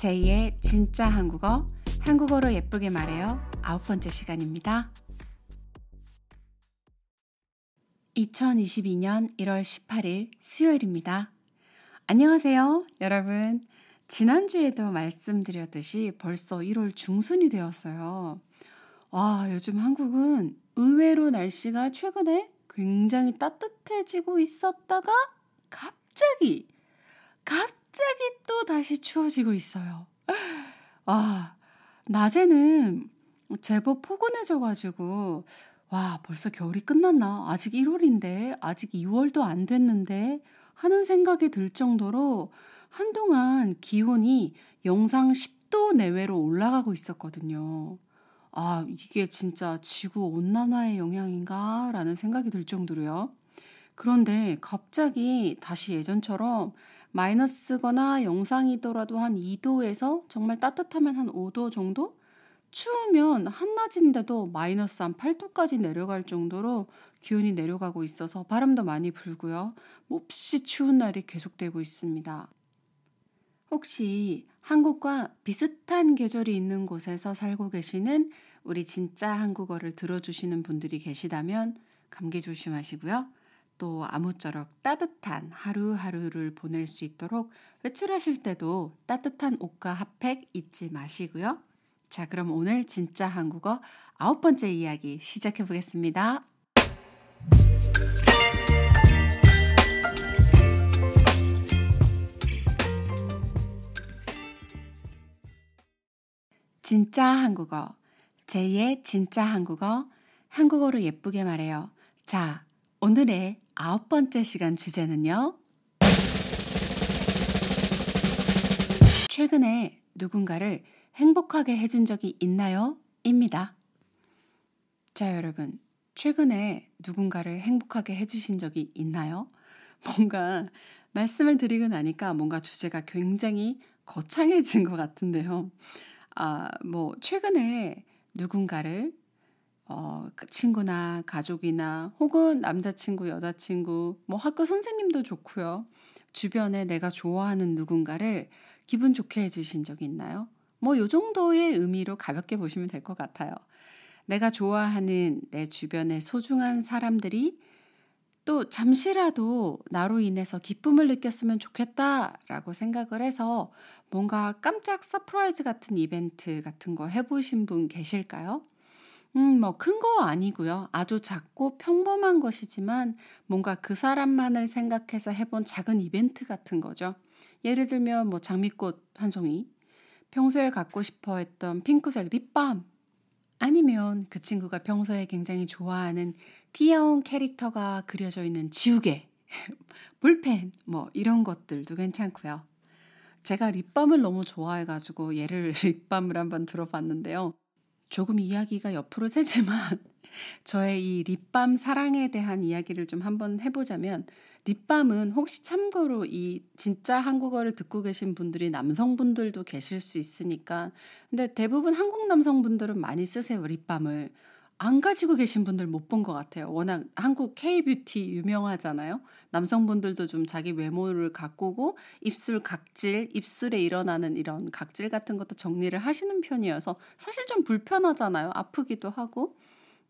제2의 진짜 한국어, 한국어로 예쁘게 말해요. 아홉 번째 시간입니다. 2022년 1월 18일 수요일입니다. 안녕하세요, 여러분. 지난주에도 말씀드렸듯이 벌써 1월 중순이 되었어요. 와, 요즘 한국은 의외로 날씨가 최근에 굉장히 따뜻해지고 있었다가 갑자기, 갑자기 또 다시 추워지고 있어요. 와, 낮에는 제법 포근해져가지고, 와, 벌써 겨울이 끝났나? 아직 1월인데, 아직 2월도 안 됐는데, 하는 생각이 들 정도로 한동안 기온이 영상 10도 내외로 올라가고 있었거든요. 아, 이게 진짜 지구 온난화의 영향인가? 라는 생각이 들 정도로요. 그런데 갑자기 다시 예전처럼 마이너스거나 영상이더라도 한 2도에서 정말 따뜻하면 한 5도 정도? 추우면 한낮인데도 마이너스 한 8도까지 내려갈 정도로 기온이 내려가고 있어서 바람도 많이 불고요. 몹시 추운 날이 계속되고 있습니다. 혹시 한국과 비슷한 계절이 있는 곳에서 살고 계시는 우리 진짜 한국어를 들어주시는 분들이 계시다면 감기 조심하시고요. 또 아무쪼록 따뜻한 하루하루를 보낼 수 있도록 외출하실 때도 따뜻한 옷과 핫팩 잊지 마시고요. 자, 그럼 오늘 진짜 한국어 아홉 번째 이야기 시작해 보겠습니다. 진짜 한국어. 제2의 진짜 한국어. 한국어로 예쁘게 말해요. 자, 오늘의 아홉 번째 시간 주제는요. 최근에 누군가를 행복하게 해준 적이 있나요? 입니다. 자, 여러분. 최근에 누군가를 행복하게 해주신 적이 있나요? 뭔가 말씀을 드리고 나니까 뭔가 주제가 굉장히 거창해진 것 같은데요. 아, 뭐, 최근에 누군가를 어, 그 친구나 가족이나 혹은 남자친구, 여자친구, 뭐 학교 선생님도 좋고요. 주변에 내가 좋아하는 누군가를 기분 좋게 해주신 적 있나요? 뭐, 요 정도의 의미로 가볍게 보시면 될 것 같아요. 내가 좋아하는 내 주변의 소중한 사람들이 또 잠시라도 나로 인해서 기쁨을 느꼈으면 좋겠다라고 생각을 해서 뭔가 깜짝 surprise 같은 이벤트 같은 거 해보신 분 계실까요? 음, 뭐 큰 거 아니고요. 아주 작고 평범한 것이지만 뭔가 그 사람만을 생각해서 해본 작은 이벤트 같은 거죠. 예를 들면 뭐 장미꽃 한 송이, 평소에 갖고 싶어 했던 핑크색 립밤, 아니면 그 친구가 평소에 굉장히 좋아하는 귀여운 캐릭터가 그려져 있는 지우개, 볼펜, 뭐 이런 것들도 괜찮고요. 제가 립밤을 너무 좋아해가지고 얘를 립밤을 한번 들어봤는데요. 조금 이야기가 옆으로 새지만 저의 이 립밤 사랑에 대한 이야기를 좀 한번 해보자면 립밤은 혹시 참고로 이 진짜 한국어를 듣고 계신 분들이 남성분들도 계실 수 있으니까. 근데 대부분 한국 남성분들은 많이 쓰세요 립밤을 안 가지고 계신 분들 못 본 것 같아요. 워낙 한국 K-뷰티 유명하잖아요. 남성분들도 좀 자기 외모를 가꾸고 입술 각질, 입술에 일어나는 이런 각질 같은 것도 정리를 하시는 편이어서 사실 좀 불편하잖아요. 아프기도 하고.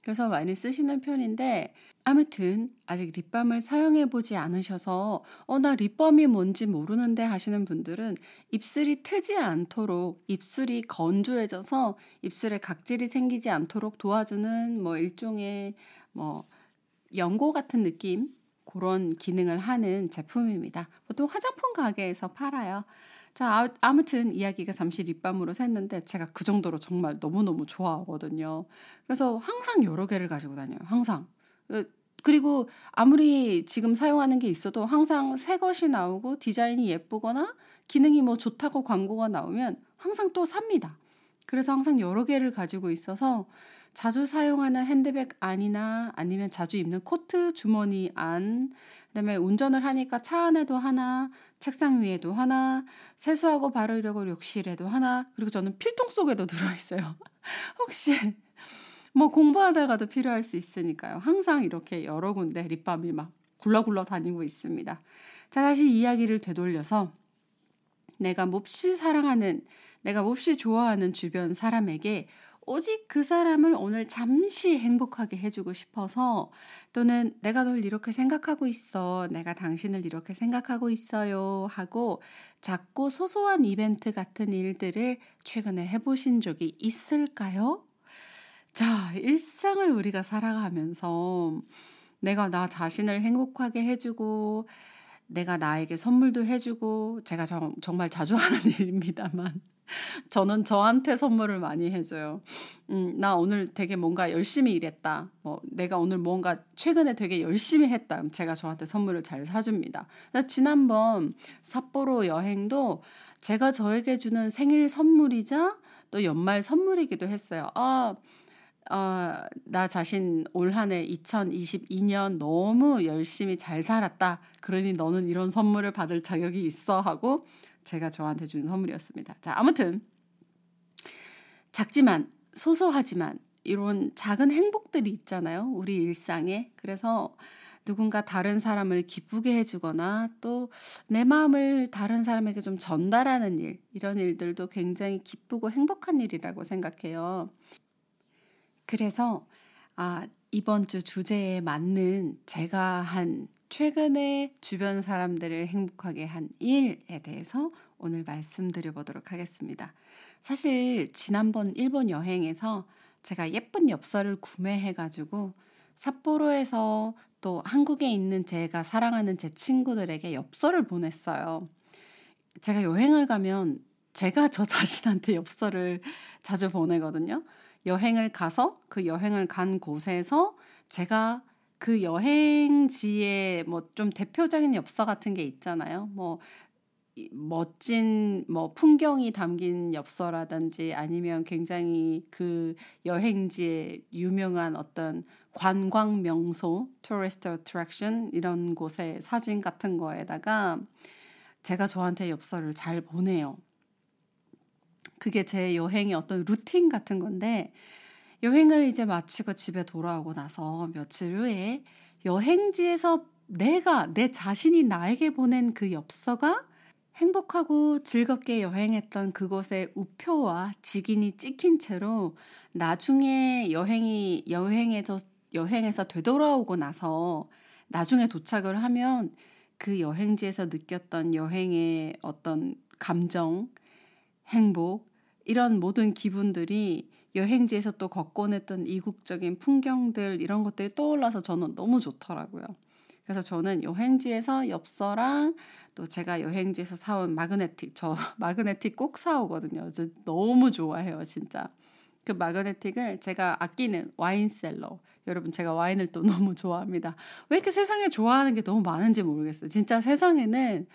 그래서 많이 쓰시는 편인데 아무튼 아직 립밤을 사용해 보지 않으셔서 어 나 립밤이 뭔지 모르는데 하시는 분들은 입술이 트지 않도록 입술이 건조해져서 입술에 각질이 생기지 않도록 도와주는 뭐 일종의 뭐 연고 같은 느낌 그런 기능을 하는 제품입니다. 보통 화장품 가게에서 팔아요. 자, 아, 무튼 이야기가 잠시 립밤으로 샜는데 제가 그 정도로 정말 너무너무 좋아하거든요. 그래서 항상 여러 개를 가지고 다녀요. 항상. 그리고 아무리 지금 사용하는 게 있어도 항상 새 것이 나오고 디자인이 예쁘거나 기능이 뭐 좋다고 광고가 나오면 항상 또 삽니다. 그래서 항상 여러 개를 가지고 있어서 자주 사용하는 핸드백 안이나 아니면 자주 입는 코트 주머니 안, 그다음에 운전을 하니까 차 안에도 하나, 책상 위에도 하나, 세수하고 바르려고 욕실에도 하나, 그리고 저는 필통 속에도 들어 있어요. 혹시 뭐 공부하다가도 필요할 수 있으니까요. 항상 이렇게 여러 군데 립밤이 막 굴러굴러 다니고 있습니다. 자, 다시 이야기를 되돌려서 내가 몹시 사랑하는, 내가 몹시 좋아하는 주변 사람에게 오직 그 사람을 오늘 잠시 행복하게 해주고 싶어서 또는 내가 널 이렇게 생각하고 있어. 내가 당신을 이렇게 생각하고 있어요. 하고 작고 소소한 이벤트 같은 일들을 최근에 해보신 적이 있을까요? 자, 일상을 우리가 살아가면서 내가 나 자신을 행복하게 해주고 내가 나에게 선물도 해주고 제가 정, 정말 자주 하는 일입니다만 저는 저한테 선물을 많이 해줘요. 음, 나 오늘 되게 뭔가 열심히 일했다. 뭐, 내가 오늘 뭔가 최근에 되게 열심히 했다. 제가 저한테 선물을 잘 사줍니다. 지난번 삿포로 여행도 제가 저에게 주는 생일 선물이자 또 연말 선물이기도 했어요. 아, 어, 나 자신 올 한 해 2022년 너무 열심히 잘 살았다. 그러니 너는 이런 선물을 받을 자격이 있어 하고 제가 저한테 준 선물이었습니다. 자, 아무튼 작지만 소소하지만 이런 작은 행복들이 있잖아요. 우리 일상에. 그래서 누군가 다른 사람을 기쁘게 해주거나 또 내 마음을 다른 사람에게 좀 전달하는 일, 이런 일들도 굉장히 기쁘고 행복한 일이라고 생각해요. 그래서 아, 이번 주 주제에 맞는 제가 한 최근에 주변 사람들을 행복하게 한 일에 대해서 오늘 말씀드려 보도록 하겠습니다. 사실 지난번 일본 여행에서 제가 예쁜 엽서를 구매해 가지고 삿포로에서 또 한국에 있는 제가 사랑하는 제 친구들에게 엽서를 보냈어요. 제가 여행을 가면 제가 저 자신한테 엽서를 자주 보내거든요. 여행을 가서 그 여행을 간 곳에서 제가 그 여행지의 뭐 좀 대표적인 엽서 같은 게 있잖아요. 뭐 멋진 뭐 풍경이 담긴 엽서라든지 아니면 굉장히 그 여행지의 유명한 어떤 관광 명소, tourist attraction 이런 곳의 사진 같은 거에다가 제가 저한테 엽서를 잘 보내요. 그게 제 여행의 어떤 루틴 같은 건데 여행을 이제 마치고 집에 돌아오고 나서 며칠 후에 여행지에서 내가 내 자신이 나에게 보낸 그 엽서가 행복하고 즐겁게 여행했던 그곳의 우표와 직인이 찍힌 채로 나중에 여행이 여행에서 여행에서 되돌아오고 나서 나중에 도착을 하면 그 여행지에서 느꼈던 여행의 어떤 감정, 행복 이런 모든 기분들이 여행지에서 또 걷곤 했던 이국적인 풍경들 이런 것들이 떠올라서 저는 너무 좋더라고요. 그래서 저는 여행지에서 엽서랑 또 제가 여행지에서 사온 마그네틱 저 마그네틱 꼭 사오거든요. 저 너무 좋아해요, 진짜. 그 마그네틱을 제가 아끼는 와인셀러. 여러분 제가 와인을 또 너무 좋아합니다. 왜 이렇게 세상에 좋아하는 게 너무 많은지 모르겠어요. 진짜 세상에는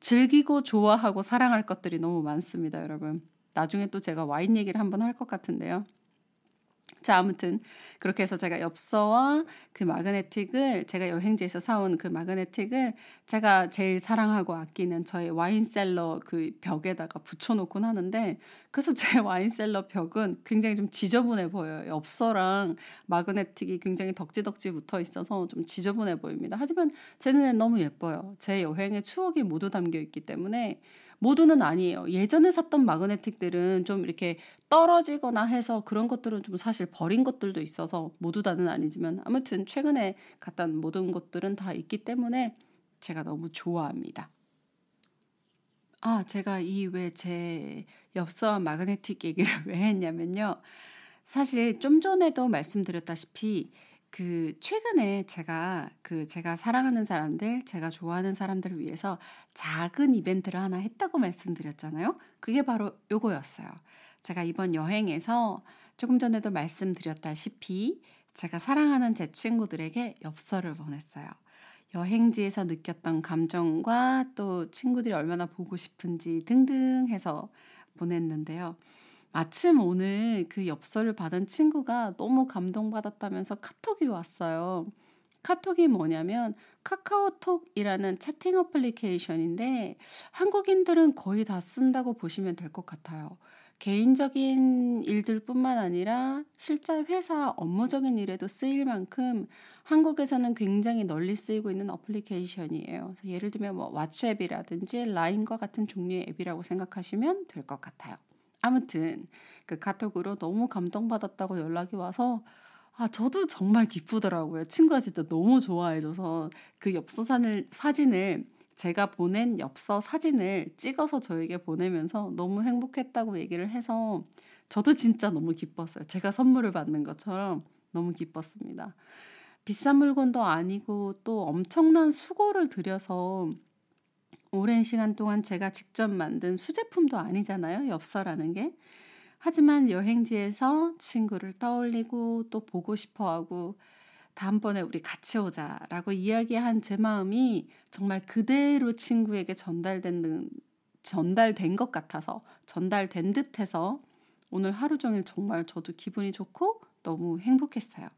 즐기고 좋아하고 사랑할 것들이 너무 많습니다, 여러분. 나중에 또 제가 와인 얘기를 한번 할 것 같은데요. 자, 아무튼 그렇게 해서 제가 엽서와 그 마그네틱을 제가 여행지에서 사온 그 마그네틱을 제가 제일 사랑하고 아끼는 저의 와인셀러 그 벽에다가 붙여놓곤 하는데 그래서 제 와인셀러 벽은 굉장히 좀 지저분해 보여요. 엽서랑 마그네틱이 굉장히 덕지덕지 붙어 있어서 좀 지저분해 보입니다. 하지만 제 눈엔 너무 예뻐요. 제 여행의 추억이 모두 담겨 있기 때문에 모두는 아니에요. 예전에 샀던 마그네틱들은 좀 이렇게 떨어지거나 해서 그런 것들은 좀 사실 버린 것들도 있어서 모두 다는 아니지만 아무튼 최근에 갔던 모든 것들은 다 있기 때문에 제가 너무 좋아합니다. 아, 제가 이 왜 제 엽서와 마그네틱 얘기를 왜 했냐면요. 사실 좀 전에도 말씀드렸다시피 그 최근에 제가 그 제가 사랑하는 사람들, 제가 좋아하는 사람들을 위해서 작은 이벤트를 하나 했다고 말씀드렸잖아요. 그게 바로 요거였어요. 제가 이번 여행에서 조금 전에도 말씀드렸다시피 제가 사랑하는 제 친구들에게 엽서를 보냈어요. 여행지에서 느꼈던 감정과 또 친구들이 얼마나 보고 싶은지 등등 해서 보냈는데요. 마침 오늘 그 엽서를 받은 친구가 너무 감동받았다면서 카톡이 왔어요. 카톡이 뭐냐면 카카오톡이라는 채팅 어플리케이션인데 한국인들은 거의 다 쓴다고 보시면 될 것 같아요. 개인적인 일들뿐만 아니라 실제 회사 업무적인 일에도 쓰일 만큼 한국에서는 굉장히 널리 쓰이고 있는 어플리케이션이에요. 예를 들면 뭐 왓츠앱이라든지 라인과 같은 종류의 앱이라고 생각하시면 될 것 같아요. 아무튼 그 카톡으로 너무 감동받았다고 연락이 와서 아, 저도 정말 기쁘더라고요. 친구가 진짜 너무 좋아해줘서 그 엽서 사진을, 사진을 제가 보낸 엽서 사진을 찍어서 저에게 보내면서 너무 행복했다고 얘기를 해서 저도 진짜 너무 기뻤어요. 제가 선물을 받는 것처럼 너무 기뻤습니다. 비싼 물건도 아니고 또 엄청난 수고를 들여서 오랜 시간 동안 제가 직접 만든 수제품도 아니잖아요. 엽서라는 게. 하지만 여행지에서 친구를 떠올리고 또 보고 싶어 하고 다음번에 우리 같이 오자라고 이야기한 제 마음이 정말 그대로 친구에게 전달된 전달된 것 같아서 전달된 듯해서 오늘 하루 종일 정말 저도 기분이 좋고 너무 행복했어요.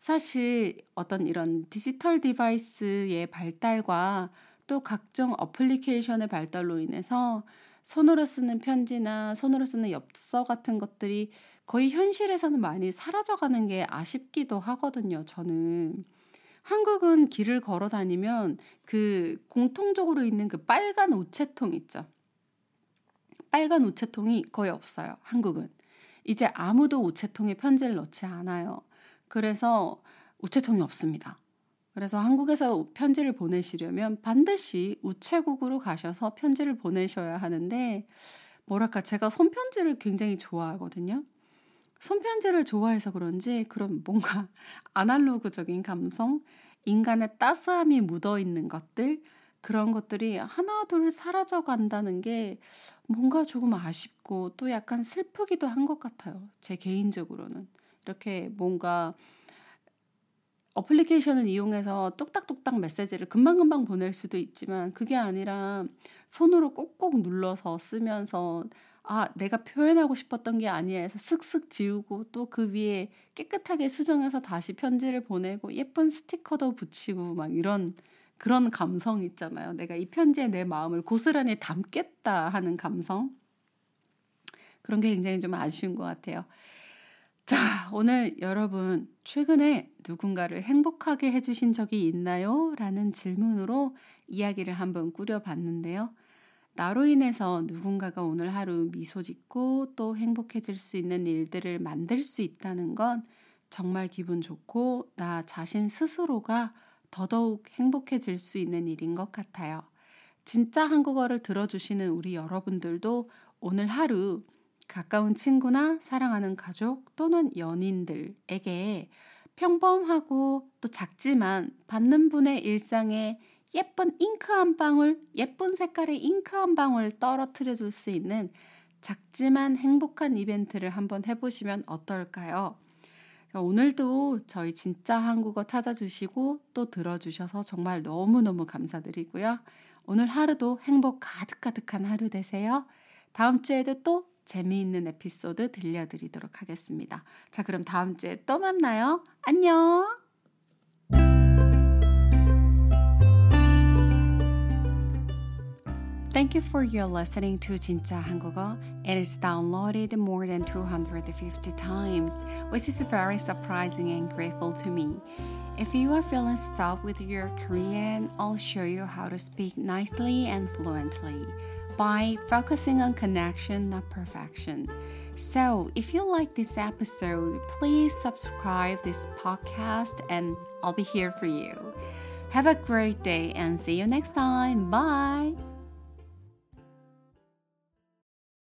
사실 어떤 이런 디지털 device의 발달과 또 각종 어플리케이션의 발달로 인해서 손으로 쓰는 편지나 손으로 쓰는 엽서 같은 것들이 거의 현실에서는 많이 사라져가는 게 아쉽기도 하거든요. 저는 한국은 길을 걸어 다니면 그 공통적으로 있는 그 빨간 우체통 있죠. 빨간 우체통이 거의 없어요. 한국은 이제 아무도 우체통에 편지를 넣지 않아요. 그래서 우체통이 없습니다. 그래서 한국에서 편지를 보내시려면 반드시 우체국으로 가셔서 편지를 보내셔야 하는데 뭐랄까 제가 손편지를 굉장히 좋아하거든요. 손편지를 좋아해서 그런지 그런 뭔가 아날로그적인 감성, 인간의 따스함이 묻어 있는 것들 그런 것들이 하나둘 사라져 간다는 게 뭔가 조금 아쉽고 또 약간 슬프기도 한 것 같아요. 제 개인적으로는 이렇게 뭔가 어플리케이션을 이용해서 뚝딱뚝딱 메시지를 금방금방 보낼 수도 있지만 그게 아니라 손으로 꼭꼭 눌러서 쓰면서 아, 내가 표현하고 싶었던 게 아니야 해서 슥슥 지우고 또 그 위에 깨끗하게 수정해서 다시 편지를 보내고 예쁜 스티커도 붙이고 막 이런 그런 감성 있잖아요. 내가 이 편지에 내 마음을 고스란히 담겠다 하는 감성. 그런 게 굉장히 좀 아쉬운 것 같아요. 자, 오늘 여러분, 최근에 누군가를 행복하게 해주신 적이 있나요? 라는 질문으로 이야기를 한번 꾸려봤는데요. 나로 인해서 누군가가 오늘 하루 미소 짓고 또 행복해질 수 있는 일들을 만들 수 있다는 건 정말 기분 좋고 나 자신 스스로가 더더욱 행복해질 수 있는 일인 것 같아요. 진짜 한국어를 들어주시는 우리 여러분들도 오늘 하루 가까운 친구나 사랑하는 가족 또는 연인들에게 평범하고 또 작지만 받는 분의 일상에 예쁜 잉크 한 방울, 예쁜 색깔의 잉크 한 방울 떨어뜨려 줄 수 있는 작지만 행복한 이벤트를 한번 해보시면 어떨까요? 오늘도 저희 진짜 한국어 찾아주시고 또 들어주셔서 정말 너무너무 감사드리고요. 오늘 하루도 행복 가득가득한 하루 되세요. 다음 주에도 또 재미있는 에피소드 들려드리도록 하겠습니다. 자, 그럼 다음 주에 또 만나요. 안녕! Thank you for your listening to 진짜 한국어. It is downloaded more than 250 times, which is very surprising and grateful to me. If you are feeling stuck with your Korean, I'll show you how to speak nicely and fluently. by focusing on connection, not perfection. So, if you like this episode, please subscribe this podcast and I'll be here for you. Have a great day and see you next time. Bye.